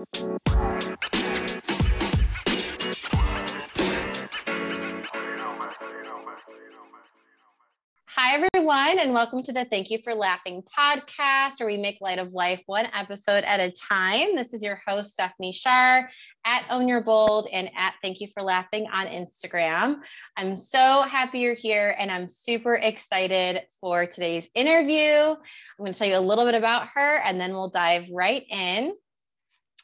Hi, everyone, and welcome to the Thank You for Laughing podcast, where we make light of life one episode at a time. This is your host, Stephanie Shar at Own Your Bold and at Thank You for Laughing on Instagram. I'm so happy you're here, and I'm super excited for today's interview. I'm going to tell you a little bit about her, and then we'll dive right in.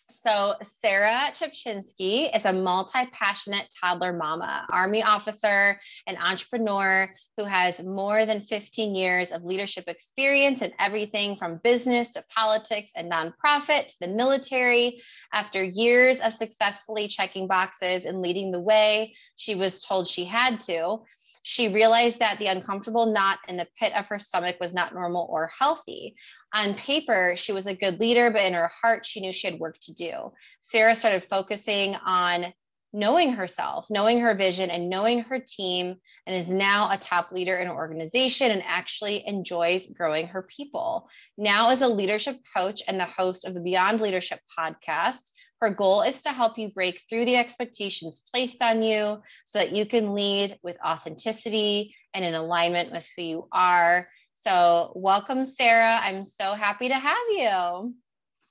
So, Sara Czepczynski is a multi passionate toddler mama, Army officer, and entrepreneur who has more than 15 years of leadership experience in everything from business to politics and nonprofit to the military. After years of successfully checking boxes and leading the way, she was told she had to she realized that the uncomfortable knot in the pit of her stomach was not normal or healthy. On paper, she was a good leader, but in her heart, she knew she had work to do. Sara started focusing on knowing herself, knowing her vision, and knowing her team, and is now a top leader in an organization and actually enjoys growing her people. Now, as a leadership coach and the host of the Beyond Leadership podcast, her goal is to help you break through the expectations placed on you so that you can lead with authenticity and in alignment with who you are. So, welcome, Sara. I'm so happy to have you.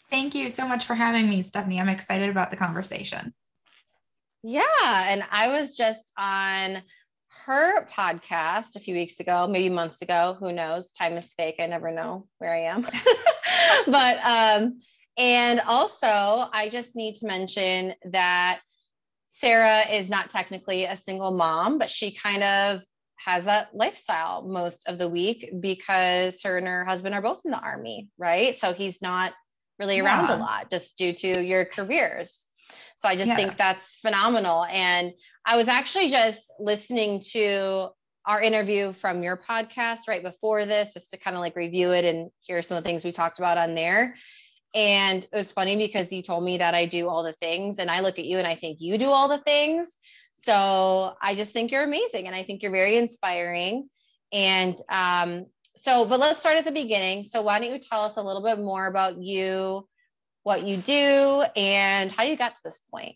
Thank you so much for having me, Stephanie. I'm excited about the conversation. Yeah. And I was just on her podcast a few weeks ago, maybe months ago. Who knows? Time is fake. I never know where I am. but um, and also, I just need to mention that Sara is not technically a single mom, but she kind of has that lifestyle most of the week because her and her husband are both in the army, right? So he's not really around yeah. a lot just due to your careers. So I just yeah. think that's phenomenal. And I was actually just listening to our interview from your podcast right before this, just to kind of like review it and hear some of the things we talked about on there. And it was funny because you told me that I do all the things, and I look at you and I think you do all the things. So I just think you're amazing, and I think you're very inspiring. And um, so, but let's start at the beginning. So, why don't you tell us a little bit more about you, what you do, and how you got to this point?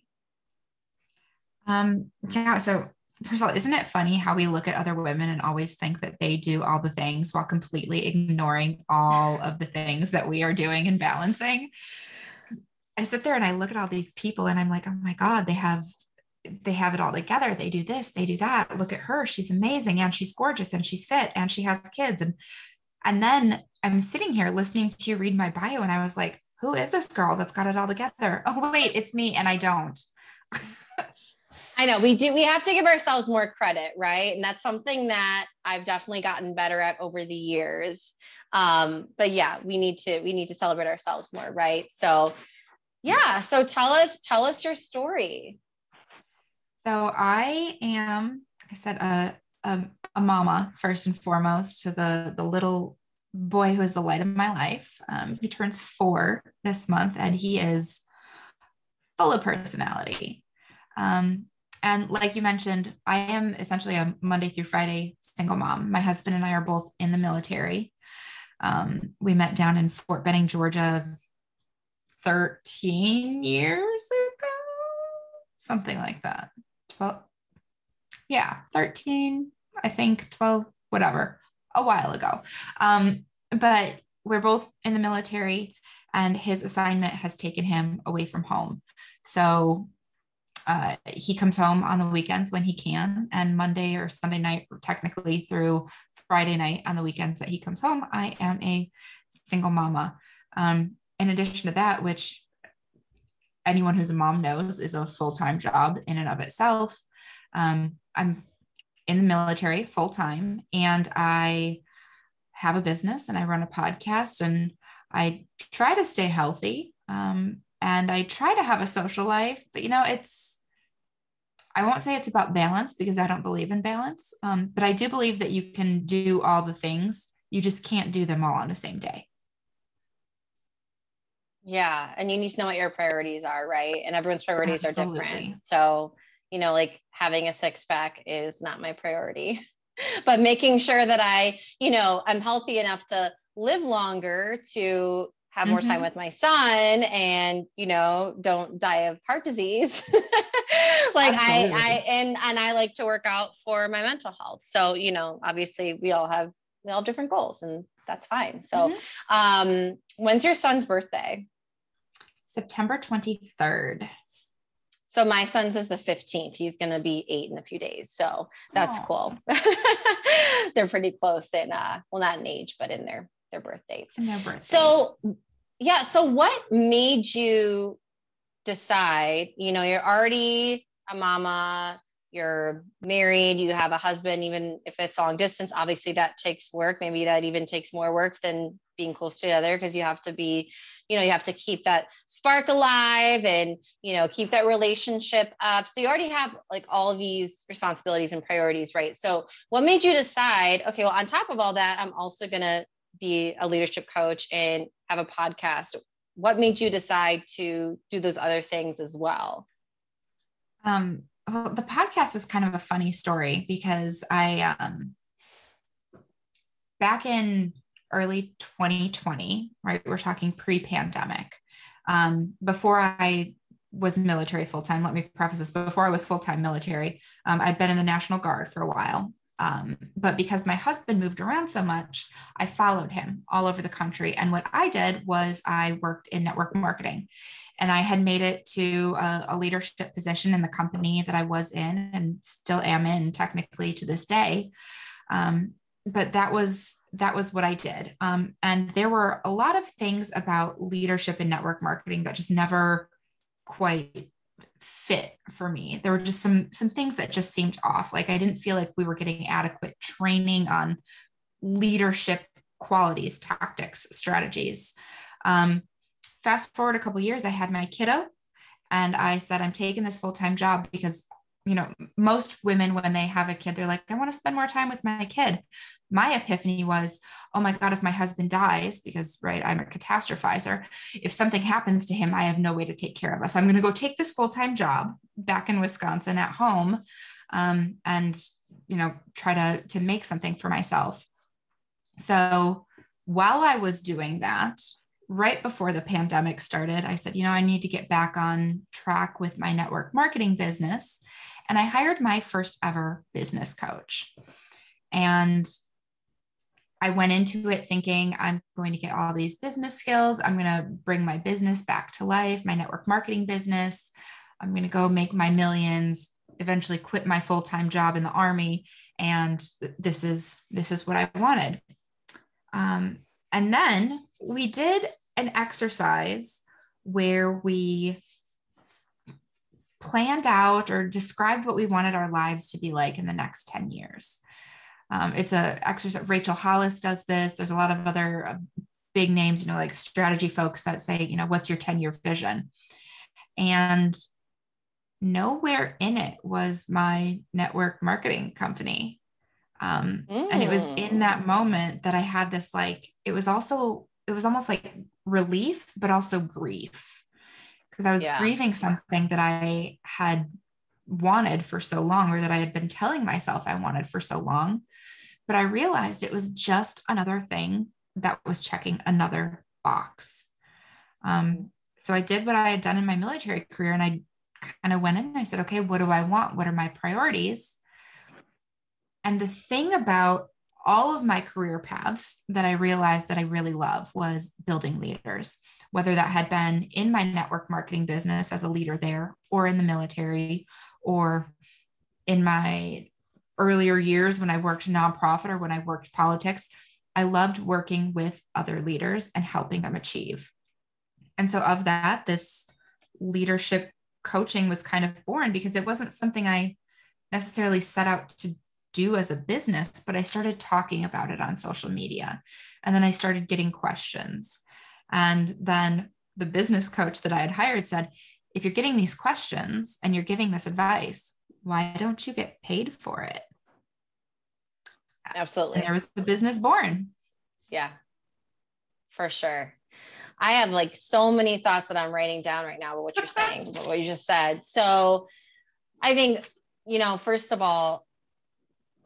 Um, yeah. So first of all, isn't it funny how we look at other women and always think that they do all the things while completely ignoring all of the things that we are doing and balancing? I sit there and I look at all these people and I'm like, oh my God, they have they have it all together. They do this, they do that. Look at her. She's amazing and she's gorgeous and she's fit and she has kids. And and then I'm sitting here listening to you read my bio and I was like, who is this girl that's got it all together? Oh, wait, it's me and I don't. I know we do. We have to give ourselves more credit, right? And that's something that I've definitely gotten better at over the years. Um, but yeah, we need to we need to celebrate ourselves more, right? So, yeah. So tell us tell us your story. So I am, like I said, a, a, a mama first and foremost to the the little boy who is the light of my life. Um, he turns four this month, and he is full of personality. Um, and like you mentioned, I am essentially a Monday through Friday single mom. My husband and I are both in the military. Um, we met down in Fort Benning, Georgia, 13 years ago, something like that. 12, yeah, 13, I think 12, whatever, a while ago. Um, but we're both in the military, and his assignment has taken him away from home. So uh, he comes home on the weekends when he can, and Monday or Sunday night, technically through Friday night on the weekends that he comes home, I am a single mama. Um, in addition to that, which anyone who's a mom knows is a full time job in and of itself, um, I'm in the military full time and I have a business and I run a podcast and I try to stay healthy. Um, and I try to have a social life, but you know, it's I won't say it's about balance because I don't believe in balance, um, but I do believe that you can do all the things. You just can't do them all on the same day. Yeah. And you need to know what your priorities are, right? And everyone's priorities Absolutely. are different. So, you know, like having a six pack is not my priority, but making sure that I, you know, I'm healthy enough to live longer to have more Mm-hmm. time with my son and you know don't die of heart disease like Absolutely. i i and and i like to work out for my mental health so you know obviously we all have we all have different goals and that's fine so Mhm. um when's your son's birthday September 23rd. so my son's is the 15th he's going to be eight in a few days so that's Aw. cool they're pretty close in uh well not in age but in their their birth dates in their birthday. So, yeah. So, what made you decide? You know, you're already a mama, you're married, you have a husband, even if it's long distance, obviously that takes work. Maybe that even takes more work than being close together because you have to be, you know, you have to keep that spark alive and, you know, keep that relationship up. So, you already have like all these responsibilities and priorities, right? So, what made you decide, okay, well, on top of all that, I'm also going to be a leadership coach and have a podcast what made you decide to do those other things as well Um, well, the podcast is kind of a funny story because I, um, back in early 2020, right, we're talking pre pandemic, um, before I was military full time, let me preface this before I was full time military, um, I'd been in the National Guard for a while. Um, but because my husband moved around so much, I followed him all over the country. And what I did was I worked in network marketing and I had made it to a, a, leadership position in the company that I was in and still am in technically to this day. Um, but that was that was what I did. Um, and there were a lot of things about leadership and network marketing that just never quite fit for me. There were just some some things that just seemed off. Like I didn't feel like we were getting adequate training on leadership qualities, tactics, strategies. Um, fast forward a couple years, I had my kiddo, and I said, I'm taking this full time job because you know most women when they have a kid they're like i want to spend more time with my kid. My epiphany was oh my god if my husband dies because right i'm a catastrophizer if something happens to him i have no way to take care of us. I'm going to go take this full-time job back in wisconsin at home um, and you know try to to make something for myself. So while i was doing that right before the pandemic started, I said, you know, I need to get back on track with my network marketing business. And I hired my first ever business coach. And I went into it thinking I'm going to get all these business skills. I'm going to bring my business back to life, my network marketing business. I'm going to go make my millions, eventually quit my full-time job in the army. And this is, this is what I wanted. Um, and then we did an exercise where we planned out or described what we wanted our lives to be like in the next 10 years. Um, it's a exercise. Rachel Hollis does this. There's a lot of other uh, big names, you know, like strategy folks that say, you know, what's your 10 year vision? And nowhere in it was my network marketing company. Um, mm. And it was in that moment that I had this like, it was also, it was almost like relief, but also grief because I was yeah. grieving something that I had wanted for so long or that I had been telling myself I wanted for so long. But I realized it was just another thing that was checking another box. Um, so I did what I had done in my military career and I kind of went in and I said, okay, what do I want? What are my priorities? And the thing about all of my career paths that I realized that I really love was building leaders, whether that had been in my network marketing business as a leader there, or in the military, or in my earlier years when I worked nonprofit or when I worked politics. I loved working with other leaders and helping them achieve. And so, of that, this leadership coaching was kind of born because it wasn't something I necessarily set out to do as a business, but I started talking about it on social media. And then I started getting questions. And then the business coach that I had hired said, if you're getting these questions and you're giving this advice, why don't you get paid for it? Absolutely. And there was the business born. Yeah, for sure. I have like so many thoughts that I'm writing down right now about what you're saying, what you just said. So I think, you know, first of all,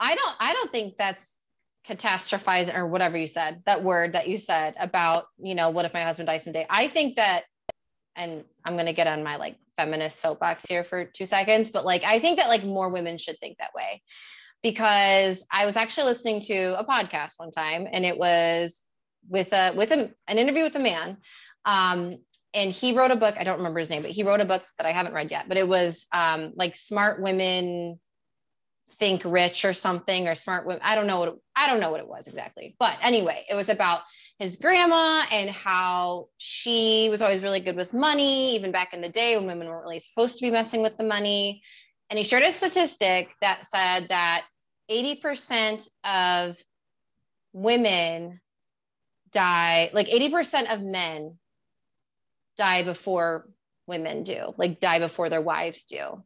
I don't I don't think that's catastrophize or whatever you said that word that you said about you know what if my husband dies someday? I think that and i'm going to get on my like feminist soapbox here for two seconds but like i think that like more women should think that way. Because i was actually listening to a podcast one time and it was with a with a, an interview with a man um, and he wrote a book i don't remember his name but he wrote a book that i haven't read yet but it was um, like smart women think rich or something or smart women. I don't know what it, I don't know what it was exactly. But anyway, it was about his grandma and how she was always really good with money, even back in the day when women weren't really supposed to be messing with the money. And he shared a statistic that said that 80% of women die, like 80% of men die before women do, like die before their wives do.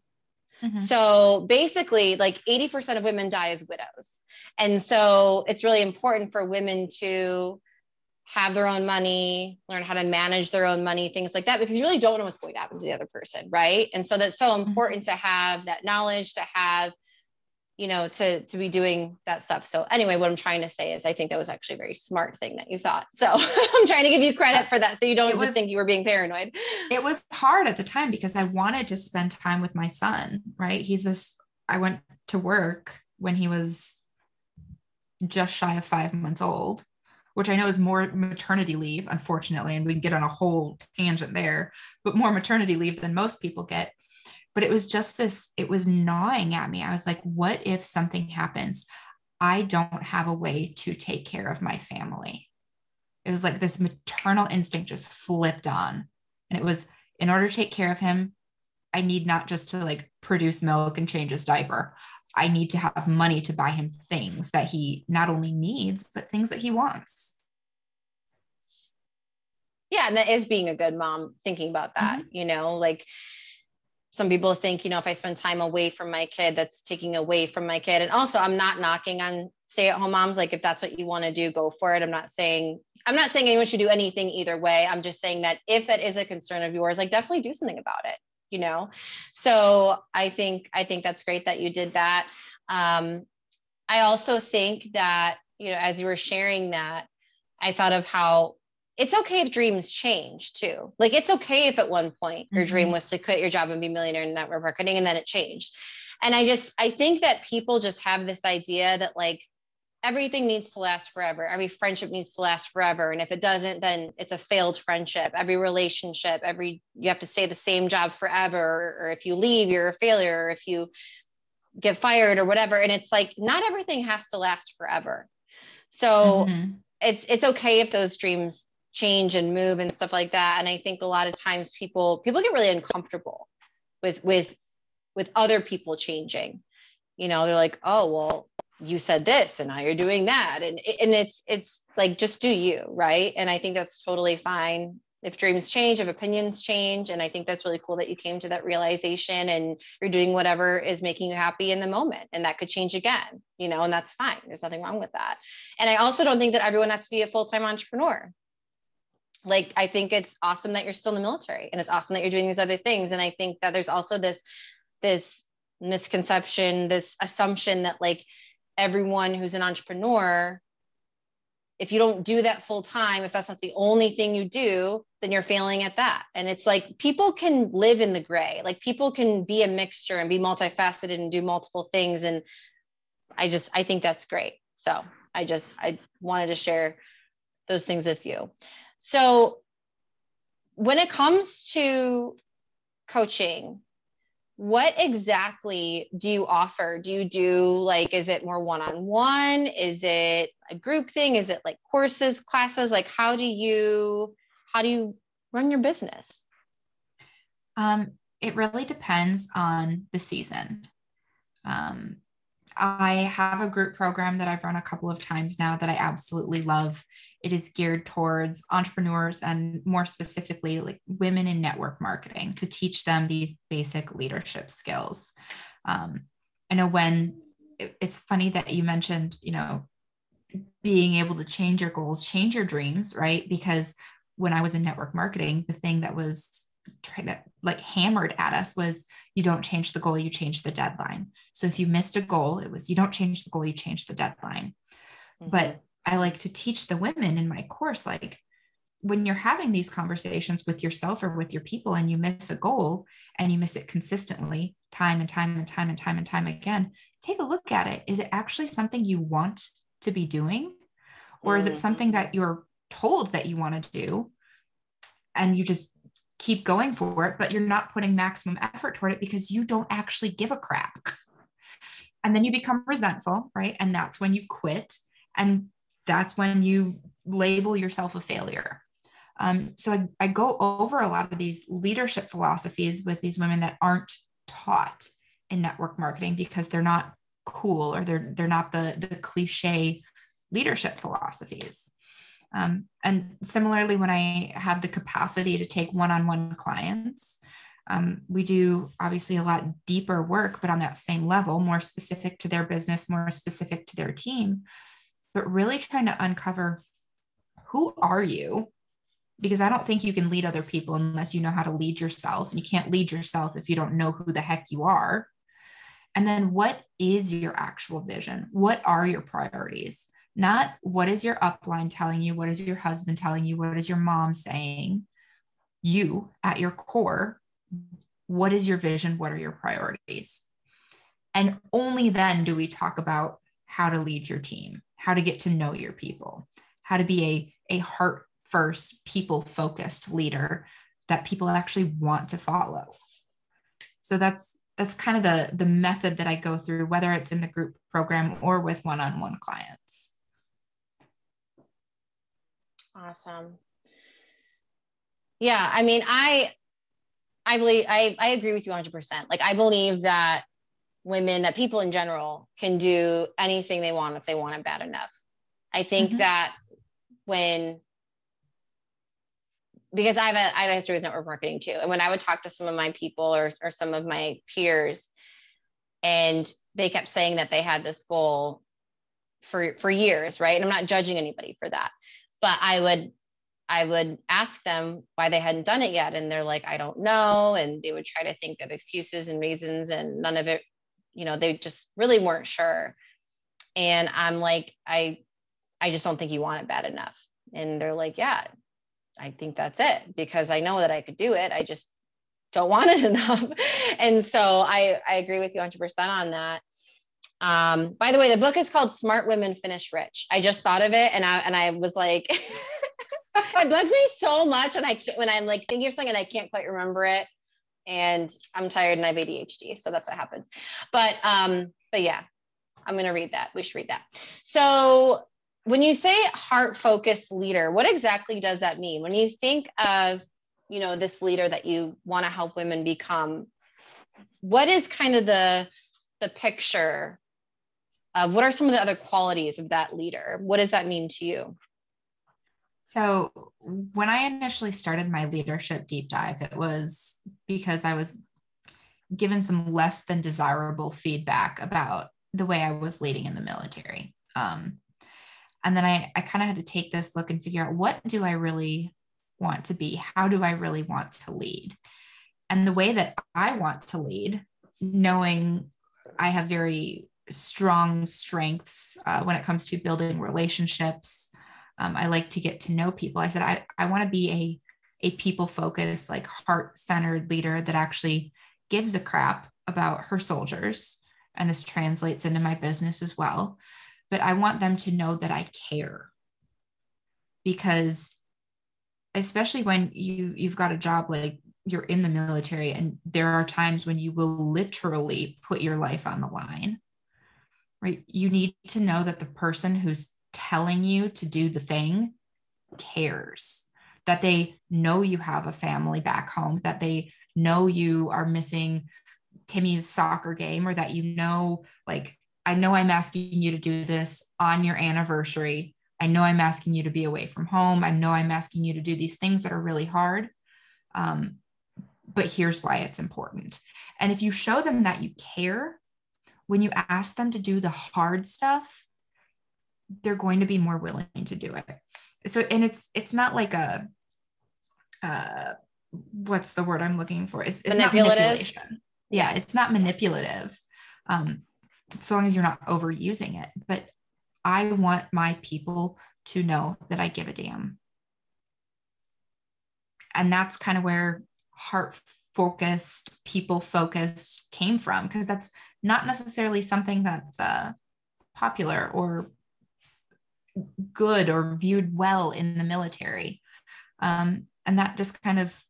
Mm-hmm. So basically, like 80% of women die as widows. And so it's really important for women to have their own money, learn how to manage their own money, things like that, because you really don't know what's going to happen to the other person. Right. And so that's so mm-hmm. important mm-hmm. to have that knowledge, to have you know to to be doing that stuff. So anyway what i'm trying to say is i think that was actually a very smart thing that you thought. So i'm trying to give you credit for that so you don't just think you were being paranoid. It was hard at the time because i wanted to spend time with my son right? He's this i went to work when he was just shy of five months old which i know is more maternity leave unfortunately and we can get on a whole tangent there but more maternity leave than most people get but it was just this it was gnawing at me. I was like what if something happens? I don't have a way to take care of my family. It was like this maternal instinct just flipped on. And it was in order to take care of him i need not just to like produce milk and change his diaper. I need to have money to buy him things that he not only needs but things that he wants. Yeah and that is being a good mom thinking about that mm-hmm. you know like some people think, you know, if I spend time away from my kid, that's taking away from my kid. And also, I'm not knocking on stay at home moms. Like, if that's what you want to do, go for it. I'm not saying, I'm not saying anyone should do anything either way. I'm just saying that if that is a concern of yours, like, definitely do something about it, you know? So I think, I think that's great that you did that. Um, I also think that, you know, as you were sharing that, I thought of how it's okay if dreams change too. Like it's okay if at one point your mm-hmm. dream was to quit your job and be a millionaire in network marketing and then it changed. And I just I think that people just have this idea that like everything needs to last forever. Every friendship needs to last forever. And if it doesn't, then it's a failed friendship. Every relationship, every you have to stay the same job forever. Or, or if you leave, you're a failure. Or if you get fired or whatever. And it's like not everything has to last forever. So mm-hmm. it's it's okay if those dreams change and move and stuff like that. And i think a lot of times people people get really uncomfortable with with with other people changing. You know they're like oh well you said this and now you're doing that. And and it's it's like just do you right? And i think that's totally fine if dreams change if opinions change. And i think that's really cool that you came to that realization and you're doing whatever is making you happy in the moment and that could change again you know and that's fine. There's nothing wrong with that. And i also don't think that everyone has to be a full-time entrepreneur like i think it's awesome that you're still in the military and it's awesome that you're doing these other things. And i think that there's also this this misconception this assumption that like everyone who's an entrepreneur if you don't do that full time if that's not the only thing you do then you're failing at that. And it's like people can live in the gray. Like people can be a mixture and be multifaceted and do multiple things. And i just i think that's great. So i just i wanted to share those things with you so when it comes to coaching, what exactly do you offer? Do you do like, is it more one on one? Is it a group thing? Is it like courses, classes? Like, how do you, how do you run your business? Um, it really depends on the season. Um, I have a group program that I've run a couple of times now that I absolutely love. It is geared towards entrepreneurs and more specifically, like women in network marketing to teach them these basic leadership skills. Um, I know when it, it's funny that you mentioned, you know, being able to change your goals, change your dreams, right? Because when I was in network marketing, the thing that was trying to like hammered at us was you don't change the goal, you change the deadline. So if you missed a goal, it was you don't change the goal, you change the deadline. Mm-hmm. But I like to teach the women in my course like when you're having these conversations with yourself or with your people and you miss a goal and you miss it consistently time and time and time and time and time again take a look at it. Is it actually something you want to be doing? Or is it mm-hmm. something that you're told that you want to do and you just keep going for it but you're not putting maximum effort toward it because you don't actually give a crap? And then you become resentful right? And that's when you quit and that's when you label yourself a failure um, so I, I go over a lot of these leadership philosophies with these women that aren't taught in network marketing because they're not cool or they're they're not the the cliche leadership philosophies. Um, and similarly, when I have the capacity to take one-on-one clients, um, we do obviously a lot deeper work, but on that same level, more specific to their business, more specific to their team, but really trying to uncover who are you because I don't think you can lead other people unless you know how to lead yourself. And you can't lead yourself if you don't know who the heck you are. And then what is your actual vision? What are your priorities? Not what is your upline telling you? What is your husband telling you? What is your mom saying? You at your core, what is your vision? What are your priorities? And only then do we talk about how to lead your team, how to get to know your people, how to be a, a heart first people focused leader that people actually want to follow. So that's that's kind of the the method that i go through whether it's in the group program or with one-on-one clients. Awesome. Yeah i mean i i believe i i agree with you 100% like i believe that women that people in general can do anything they want if they want it bad enough i think mm-hmm. that when because I have a I have a history with network marketing too. And when I would talk to some of my people or or some of my peers, and they kept saying that they had this goal for for years, right? And I'm not judging anybody for that, but I would I would ask them why they hadn't done it yet, and they're like, I don't know, and they would try to think of excuses and reasons, and none of it, you know, they just really weren't sure. And I'm like, I I just don't think you want it bad enough. And they're like, yeah, I think that's it because I know that I could do it. I just don't want it enough. and so I, I agree with you 100% on that. Um, by the way, the book is called Smart Women Finish Rich. I just thought of it and I, and I was like, it bugs me so much. And I when I'm like thinking of something and I can't quite remember it and I'm tired and I have ADHD. So that's what happens. But, um, but yeah, I'm to read that. We should read that. So when you say heart focused leader what exactly does that mean when you think of you know this leader that you want to help women become what is kind of the the picture of what are some of the other qualities of that leader what does that mean to you so when i initially started my leadership deep dive it was because i was given some less than desirable feedback about the way i was leading in the military um, and then I, I kind of had to take this look and figure out what do I really want to be? How do I really want to lead? And the way that I want to lead, knowing I have very strong strengths uh, when it comes to building relationships. Um, I like to get to know people. I said, I, I want to be a, a people focused, like heart centered leader that actually gives a crap about her soldiers. And this translates into my business as well but I want them to know that I care. Because especially when you you've got a job like you're in the military and there are times when you will literally put your life on the line. Right? You need to know that the person who's telling you to do the thing cares. That they know you have a family back home, that they know you are missing Timmy's soccer game or that you know like I know I'm asking you to do this on your anniversary. I know I'm asking you to be away from home. I know I'm asking you to do these things that are really hard. Um, but here's why it's important. And if you show them that you care, when you ask them to do the hard stuff, they're going to be more willing to do it. So, and it's it's not like a uh, what's the word I'm looking for? It's, it's manipulative. Not manipulation. Yeah, it's not manipulative. Um, so long as you're not overusing it. But I want my people to know that I give a damn. And that's kind of where heart focused, people focused came from, because that's not necessarily something that's uh, popular or good or viewed well in the military. Um, and that just kind of,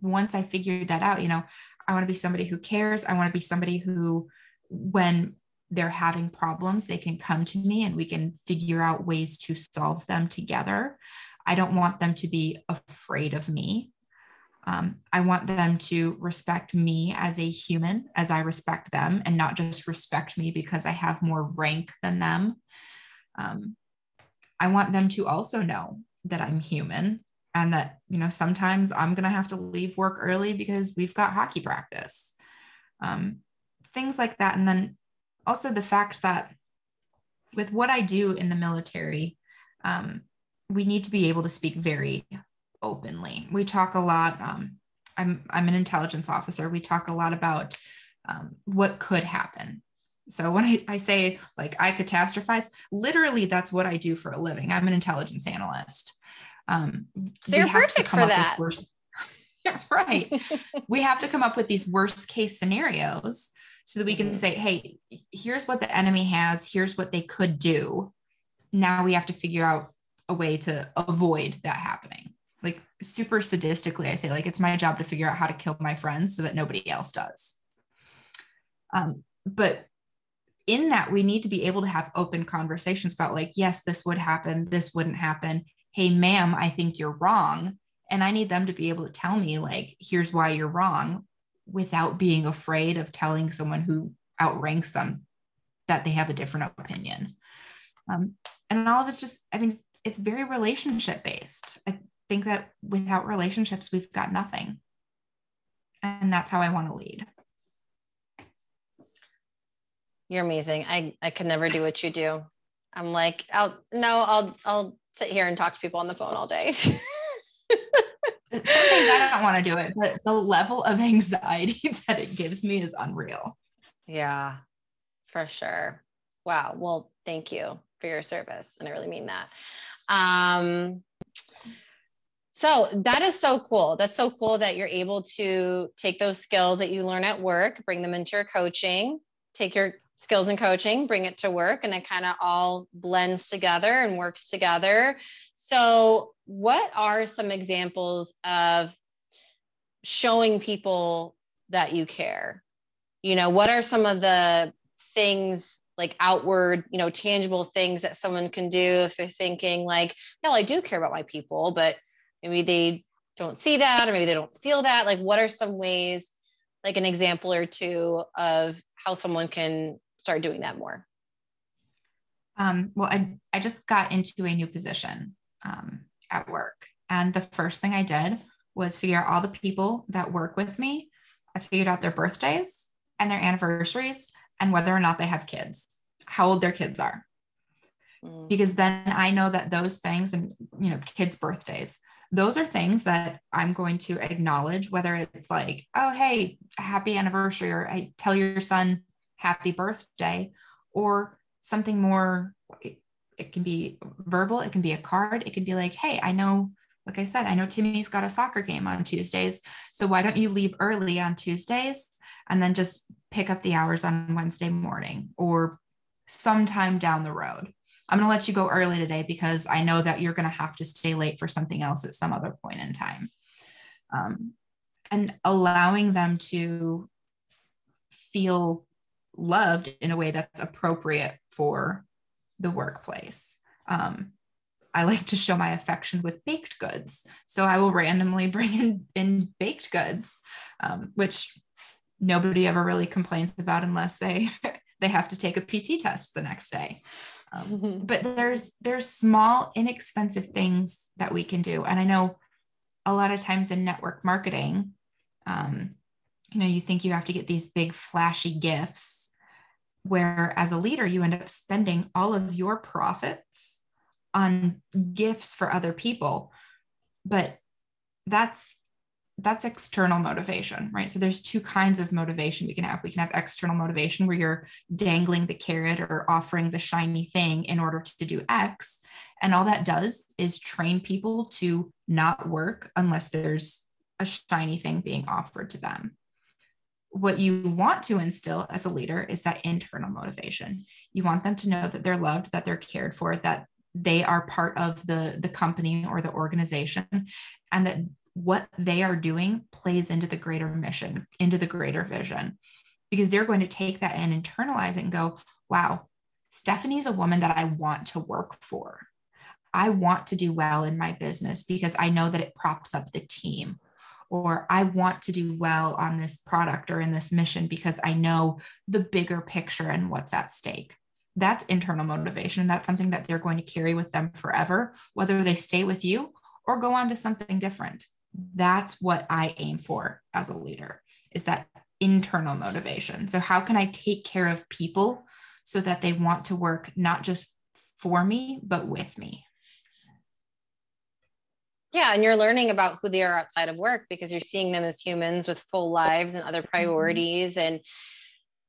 once I figured that out, you know, I want to be somebody who cares. I want to be somebody who, when they're having problems, they can come to me and we can figure out ways to solve them together. I don't want them to be afraid of me. Um, I want them to respect me as a human, as I respect them, and not just respect me because I have more rank than them. Um, I want them to also know that I'm human and that, you know, sometimes I'm going to have to leave work early because we've got hockey practice. Um, things like that. And then also the fact that with what I do in the military, um, we need to be able to speak very openly. We talk a lot. Um, I'm I'm an intelligence officer. We talk a lot about um, what could happen. So when I, I say like I catastrophize, literally that's what I do for a living. I'm an intelligence analyst. Um, so you're perfect for that. Worst, right. we have to come up with these worst case scenarios so that we can mm-hmm. say, hey, here's what the enemy has, here's what they could do. Now we have to figure out a way to avoid that happening. Like super sadistically, I say, like, it's my job to figure out how to kill my friends so that nobody else does. Um, but in that, we need to be able to have open conversations about, like, yes, this would happen, this wouldn't happen. Hey, ma'am, I think you're wrong. And I need them to be able to tell me, like, here's why you're wrong without being afraid of telling someone who outranks them that they have a different opinion. Um, and all of it's just, I mean, it's very relationship based. I think that without relationships, we've got nothing. And that's how I want to lead. You're amazing. I, I could never do what you do. I'm like, I'll no, I'll I'll sit here and talk to people on the phone all day. Sometimes I don't want to do it, but the level of anxiety that it gives me is unreal. Yeah, for sure. Wow. Well, thank you for your service. And I really mean that. Um, so that is so cool. That's so cool that you're able to take those skills that you learn at work, bring them into your coaching, take your skills and coaching, bring it to work, and it kind of all blends together and works together. So, what are some examples of showing people that you care? You know, what are some of the things like outward, you know, tangible things that someone can do if they're thinking, like, no, I do care about my people, but maybe they don't see that or maybe they don't feel that? Like, what are some ways, like an example or two of how someone can start doing that more? Um, well, I, I just got into a new position um, at work. And the first thing I did was figure out all the people that work with me. I figured out their birthdays and their anniversaries and whether or not they have kids, how old their kids are. Mm. Because then I know that those things and, you know, kids' birthdays, those are things that I'm going to acknowledge, whether it's like, oh, hey, happy anniversary, or I tell your son happy birthday or something more it, it can be verbal it can be a card it can be like hey i know like i said i know timmy's got a soccer game on tuesdays so why don't you leave early on tuesdays and then just pick up the hours on wednesday morning or sometime down the road i'm going to let you go early today because i know that you're going to have to stay late for something else at some other point in time um, and allowing them to feel loved in a way that's appropriate for the workplace. Um, I like to show my affection with baked goods. So I will randomly bring in, in baked goods, um, which nobody ever really complains about unless they they have to take a PT test the next day. Um, but there's there's small inexpensive things that we can do, and I know a lot of times in network marketing, um, you know, you think you have to get these big flashy gifts where as a leader you end up spending all of your profits on gifts for other people. But that's that's external motivation, right? So there's two kinds of motivation we can have. We can have external motivation where you're dangling the carrot or offering the shiny thing in order to do X. And all that does is train people to not work unless there's a shiny thing being offered to them. What you want to instill as a leader is that internal motivation. You want them to know that they're loved, that they're cared for, that they are part of the, the company or the organization, and that what they are doing plays into the greater mission, into the greater vision, because they're going to take that and internalize it and go, wow, Stephanie's a woman that I want to work for. I want to do well in my business because I know that it props up the team. Or I want to do well on this product or in this mission because I know the bigger picture and what's at stake. That's internal motivation. That's something that they're going to carry with them forever, whether they stay with you or go on to something different that's what I aim for as a leader is that internal motivation. So how can I take care of people so that they want to work not just for me but with me? Yeah, and you're learning about who they are outside of work because you're seeing them as humans with full lives and other mm-hmm. priorities and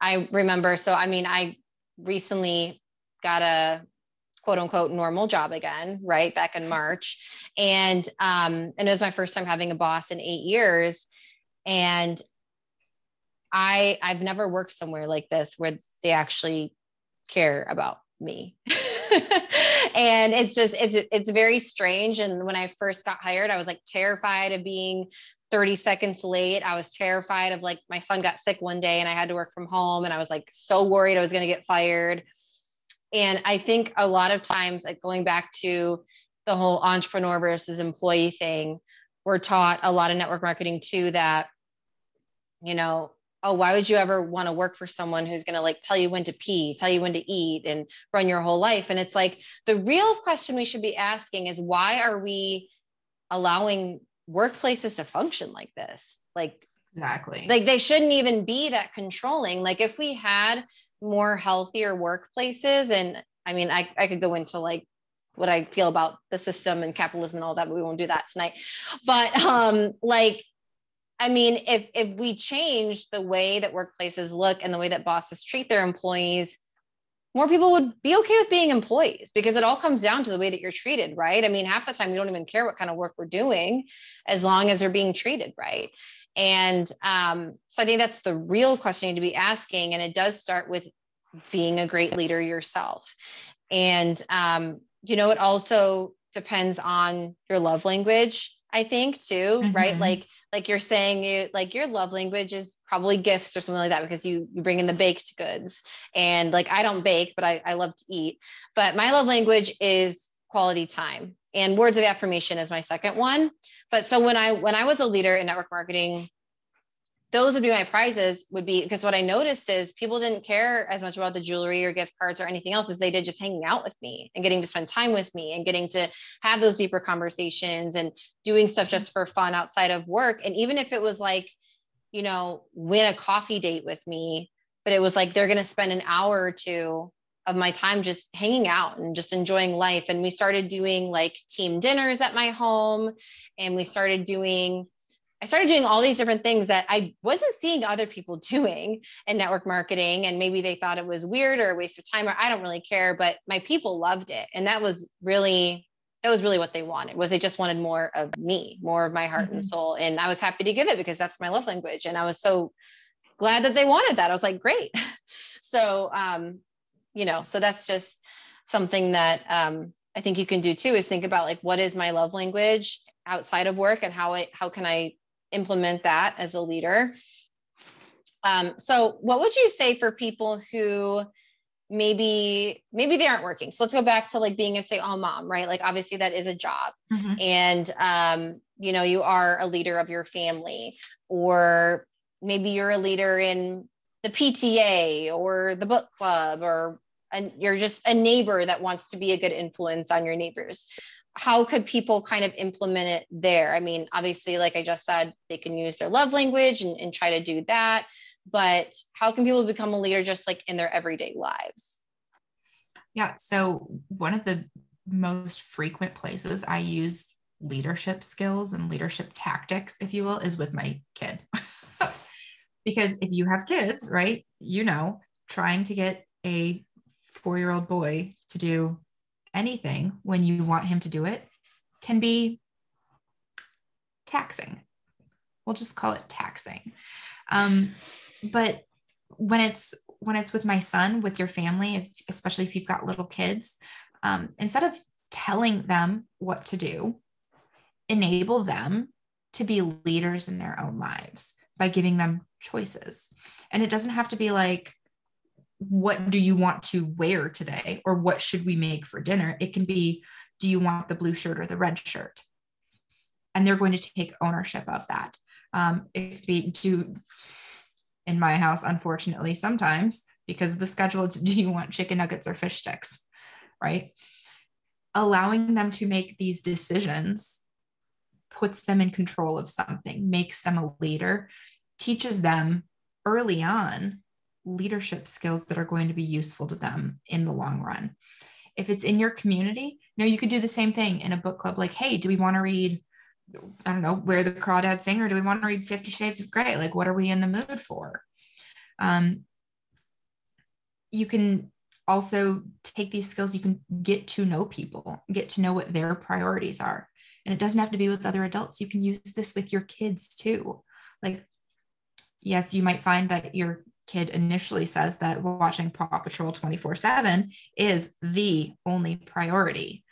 I remember so I mean I recently got a quote unquote normal job again, right? Back in March. And um, and it was my first time having a boss in eight years. And I I've never worked somewhere like this where they actually care about me. and it's just it's it's very strange and when i first got hired i was like terrified of being 30 seconds late i was terrified of like my son got sick one day and i had to work from home and i was like so worried i was going to get fired and I think a lot of times, like going back to the whole entrepreneur versus employee thing, we're taught a lot of network marketing too that, you know, oh, why would you ever want to work for someone who's going to like tell you when to pee, tell you when to eat, and run your whole life? And it's like the real question we should be asking is why are we allowing workplaces to function like this? Like, exactly. Like they shouldn't even be that controlling. Like if we had more healthier workplaces and i mean I, I could go into like what i feel about the system and capitalism and all that but we won't do that tonight but um like i mean if if we change the way that workplaces look and the way that bosses treat their employees more people would be okay with being employees because it all comes down to the way that you're treated, right? I mean, half the time we don't even care what kind of work we're doing as long as they're being treated right. And um, so I think that's the real question you need to be asking. And it does start with being a great leader yourself. And, um, you know, it also depends on your love language. I think too, mm-hmm. right? Like, like you're saying, you like your love language is probably gifts or something like that because you you bring in the baked goods. And like I don't bake, but I, I love to eat. But my love language is quality time and words of affirmation is my second one. But so when i when i was a leader in network marketing those would be my prizes would be because what i noticed is people didn't care as much about the jewelry or gift cards or anything else as they did just hanging out with me and getting to spend time with me and getting to have those deeper conversations and doing stuff just for fun outside of work. And even if it was like you know win a coffee date with me but it was like they're going to spend an hour or two of my time just hanging out and just enjoying life. And we started doing like team dinners at my home and we started doing I started doing all these different things that I wasn't seeing other people doing in network marketing. And maybe they thought it was weird or a waste of time, or I don't really care, but my people loved it. And that was really, that was really what they wanted was they just wanted more of me, more of my heart mm-hmm. and soul. And I was happy to give it because that's my love language. And I was so glad that they wanted that. I was like, great. So um, you know so that's just something that um, i think you can do too is think about like what is my love language outside of work and how I how can i implement that as a leader? Um, so what would you say for people who maybe maybe they aren't working? So let's go back to like being a stay-at-home mom right? Like obviously that is a job. Mm-hmm. and um, you know you are a leader of your family or maybe you're a leader in the PTA or the book club or and you're just a neighbor that wants to be a good influence on your neighbors. How could people kind of implement it there? I mean obviously like i just said they can use their love language and, and try to do that but how can people become a leader just like in their everyday lives? Yeah so one of the most frequent places i use leadership skills and leadership tactics, if you will, is with my kid. because if you have kids, right, you know, trying to get a four year old boy to do anything when you want him to do it can be taxing. We'll just call it taxing. Um, but when it's when it's with my son, with your family, if, especially if you've got little kids, um, instead of telling them what to do, enable them to be leaders in their own lives by giving them choices. And it doesn't have to be like, what do you want to wear today? Or what should we make for dinner? It can be, do you want the blue shirt or the red shirt? And they're going to take ownership of that. Um, it could be, do in my house, unfortunately, sometimes because of the schedule, do you want chicken nuggets or fish sticks? Right. Allowing them to make these decisions puts them in control of something, makes them a leader, teaches them early on leadership skills that are going to be useful to them in the long run. If it's in your community, you know, you could do the same thing in a book club like, hey, do we want to read, I don't know, Where the Crawdads Sing, or do we want to read Fifty Shades of Grey? Like, what are we in the mood for? Um, you can also take these skills, you can get to know people, get to know what their priorities are. And it doesn't have to be with other adults. You can use this with your kids too. Like, yes, you might find that your kid initially says that watching Paw Patrol 24 7 is the only priority.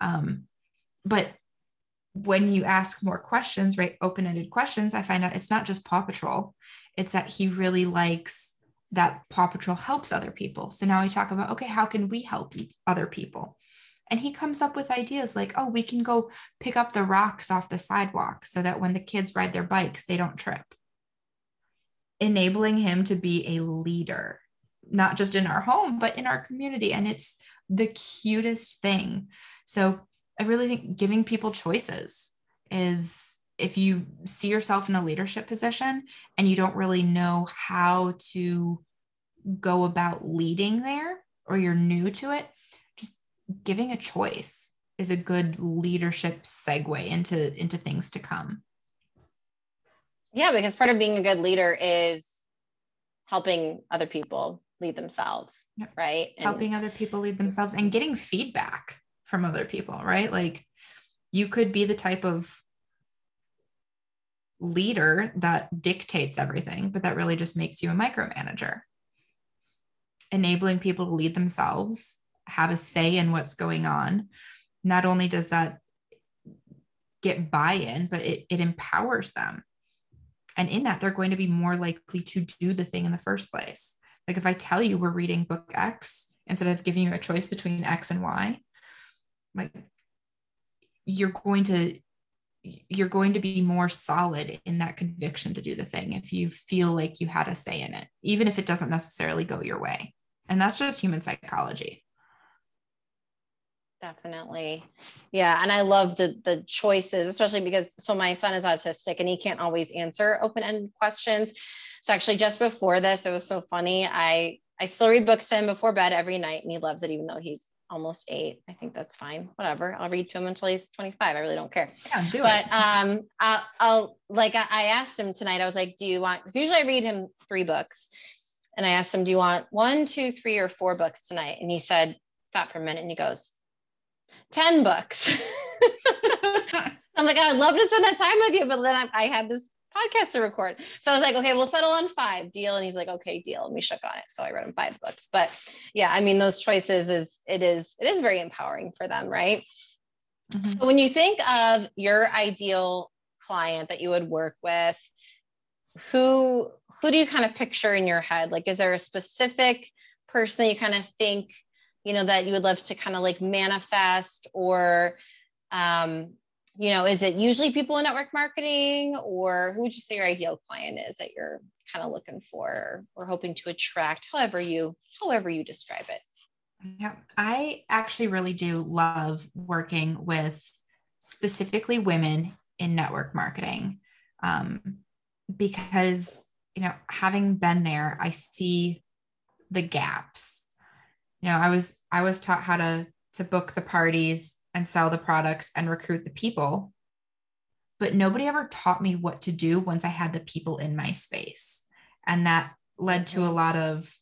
Um, but when you ask more questions, right, open ended questions, I find out it's not just Paw Patrol, it's that he really likes that Paw Patrol helps other people. So now we talk about, okay, how can we help other people? And he comes up with ideas like, oh, we can go pick up the rocks off the sidewalk so that when the kids ride their bikes, they don't trip enabling him to be a leader, not just in our home, but in our community. And it's the cutest thing. So I really think giving people choices is if you see yourself in a leadership position and you don't really know how to go about leading there or you're new to it, just giving a choice is a good leadership segue into into things to come. Yeah, because part of being a good leader is helping other people lead themselves, yep. right? And helping other people lead themselves and getting feedback from other people, right? Like you could be the type of leader that dictates everything, but that really just makes you a micromanager. Enabling people to lead themselves, have a say in what's going on. Not only does that get buy in, but it, it empowers them and in that, they're going to be more likely to do the thing in the first place. Like if I tell you we're reading book X instead of giving you a choice between X and Y, like you're going to you're going to be more solid in that conviction to do the thing if you feel like you had a say in it, even if it doesn't necessarily go your way. And that's just human psychology. Definitely. Yeah. And I love the the choices, especially because so my son is autistic and he can't always answer open-ended questions. So actually just before this, it was so funny. I I still read books to him before bed every night and he loves it even though he's almost eight. I think that's fine. Whatever. I'll read to him until he's 25. I really don't care. Yeah, do but, it. um, I'll, I'll like, I, I asked him tonight, I was like, do you want, cause usually I read him three books and I asked him, do you want one, two, three, or four books tonight? And he said, stop for a minute. And he goes, 10 books. I'm like, I would love to spend that time with you, but then I, I, had this podcast to record. So I was like, okay, we'll settle on five, deal. And he's like, okay, deal. And we shook on it. So I wrote him five books. But yeah, I mean, those choices is it is it is very empowering for them, right? Mm-hmm. So when you think of your ideal client that you would work with, who who do you kind of picture in your head? Like, is there a specific person that you kind of think you know that you would love to kind of like manifest or um, you know is it usually people in network marketing or who would you say your ideal client is that you're kind of looking for or hoping to attract however you however you describe it? Yeah i actually really do love working with specifically women in network marketing um, because you know having been there i see the gaps you know i was i was taught how to to book the parties and sell the products and recruit the people but nobody ever taught me what to do once I had the people in my space. And that led to a lot of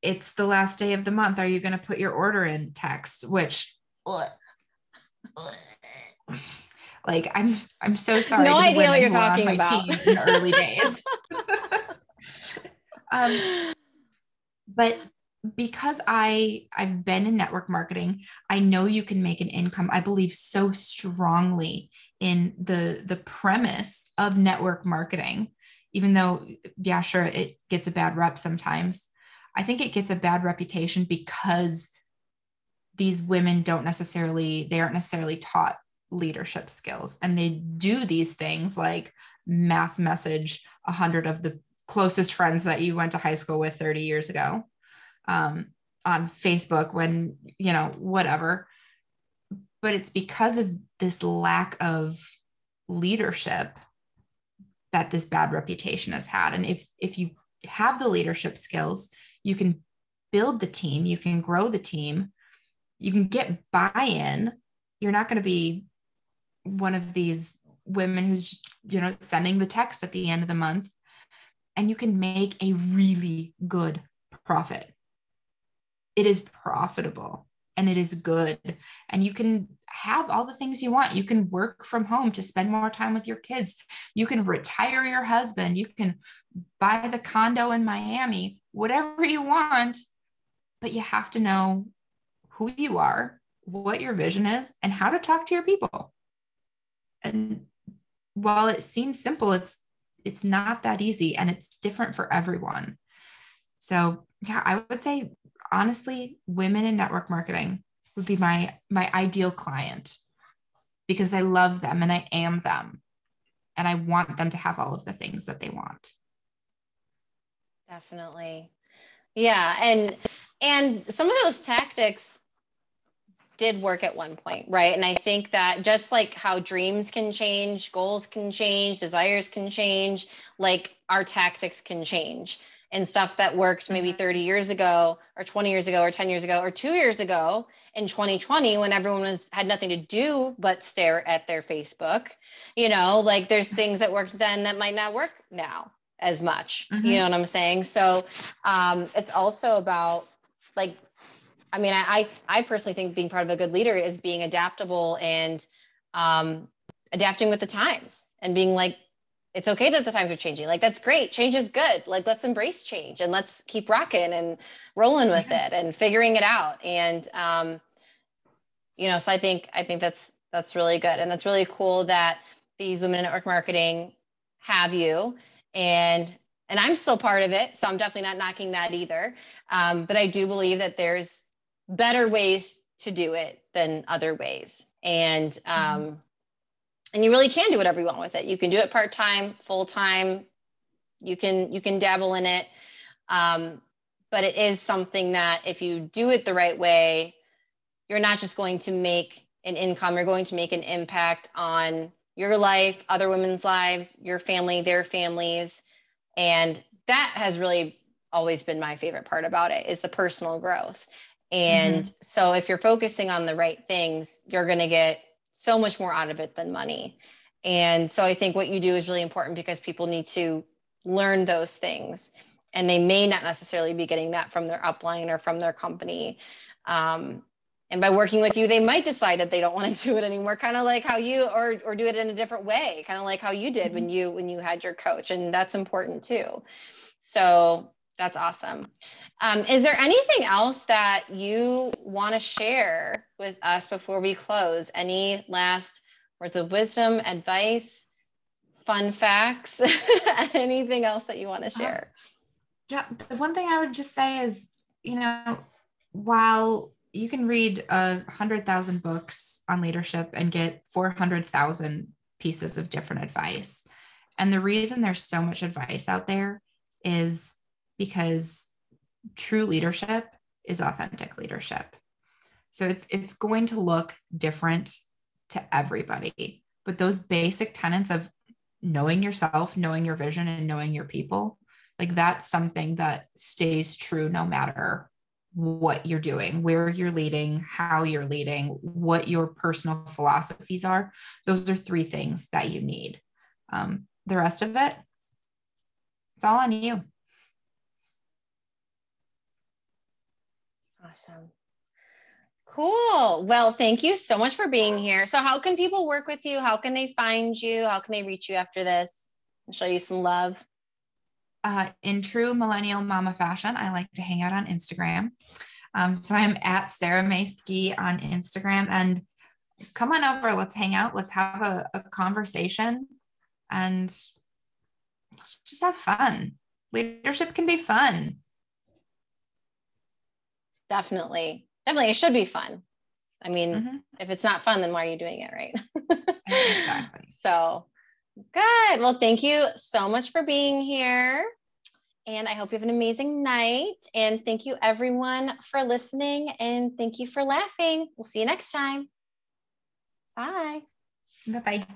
it's the last day of the month. Are you going to put your order in text? Which, like, I'm I'm so sorry. No idea what you're talking about. in the early days. um, but because I I've been in network marketing, I know you can make an income. I believe so strongly in the the premise of network marketing, even though yeah, sure, it gets a bad rep sometimes. I think it gets a bad reputation because these women don't necessarily they aren't necessarily taught leadership skills and they do these things like mass message a hundred of the closest friends that you went to high school with 30 years ago um, on Facebook when, you know, whatever. But it's because of this lack of leadership that this bad reputation has had. And if if you have the leadership skills, you can build the team, you can grow the team, you can get buy-in. You're not going to be one of these women who's you know sending the text at the end of the month and you can make a really good profit it is profitable and it is good. And you can have all the things you want. You can work from home to spend more time with your kids. You can retire your husband. You can buy the condo in Miami, whatever you want. But you have to know who you are, what your vision is, and how to talk to your people. And while it seems simple, it's it's not that easy and it's different for everyone. So, yeah, I would say honestly, women in network marketing would be my my ideal client because I love them and I am them and I want them to have all of the things that they want. Definitely. Yeah, and and some of those tactics did work at one point, right? And I think that just like how dreams can change, goals can change, desires can change, like our tactics can change and stuff that worked maybe mm-hmm. 30 years ago or 20 years ago or 10 years ago or 2 years ago in 2020 when everyone was had nothing to do but stare at their Facebook you know like there's things that worked then that might not work now as much mm-hmm. you know what I'm saying so um it's also about like I mean I I personally think being part of a good leader is being adaptable and um adapting with the times and being like it's okay that the times are changing. Like that's great. Change is good. Like let's embrace change and let's keep rocking and rolling with yeah. it and figuring it out. And um, you know, so I think I think that's that's really good. And that's really cool that these women in network marketing have you. And and I'm still part of it. So I'm definitely not knocking that either. Um, but I do believe that there's better ways to do it than other ways. And um, mm-hmm and you really can do whatever you want with it. You can do it part time, full time. You can you can dabble in it, um, but it is something that if you do it the right way, you're not just going to make an income. You're going to make an impact on your life, other women's lives, your family, their families, and that has really always been my favorite part about it is the personal growth. And mm-hmm. so if you're focusing on the right things, you're going to get so much more out of it than money. And so I think what you do is really important because people need to learn those things and they may not necessarily be getting that from their upline or from their company. Um, and by working with you, they might decide that they don't want to do it anymore, kind of like how you or or do it in a different way, kind of like how you did mm-hmm. when you when you had your coach. And that's important too. So that's awesome. Um, is there anything else that you want to share with us before we close? Any last words of wisdom, advice, fun facts, anything else that you want to share? Uh, yeah, the one thing I would just say is, you know, while you can read a hundred thousand books on leadership and get four hundred thousand pieces of different advice, and the reason there's so much advice out there is because true leadership is authentic leadership. So it's it's going to look different to everybody. But those basic tenets of knowing yourself, knowing your vision and knowing your people, like that's something that stays true no matter what you're doing, where you're leading, how you're leading, what your personal philosophies are. Those are three things that you need. Um, the rest of it, it's all on you. Awesome. Cool. Well, thank you so much for being here. So, how can people work with you? How can they find you? How can they reach you after this and show you some love? Uh, in true millennial mama fashion, I like to hang out on Instagram. Um, so I'm at Sarah May Ski on Instagram and come on over. Let's hang out. Let's have a, a conversation and let's just have fun. Leadership can be fun. Definitely. Definitely. It should be fun. I mean, mm-hmm. if it's not fun, then why are you doing it? Right. exactly. So good. Well, thank you so much for being here. And I hope you have an amazing night. And thank you, everyone, for listening. And thank you for laughing. We'll see you next time. Bye. Bye bye.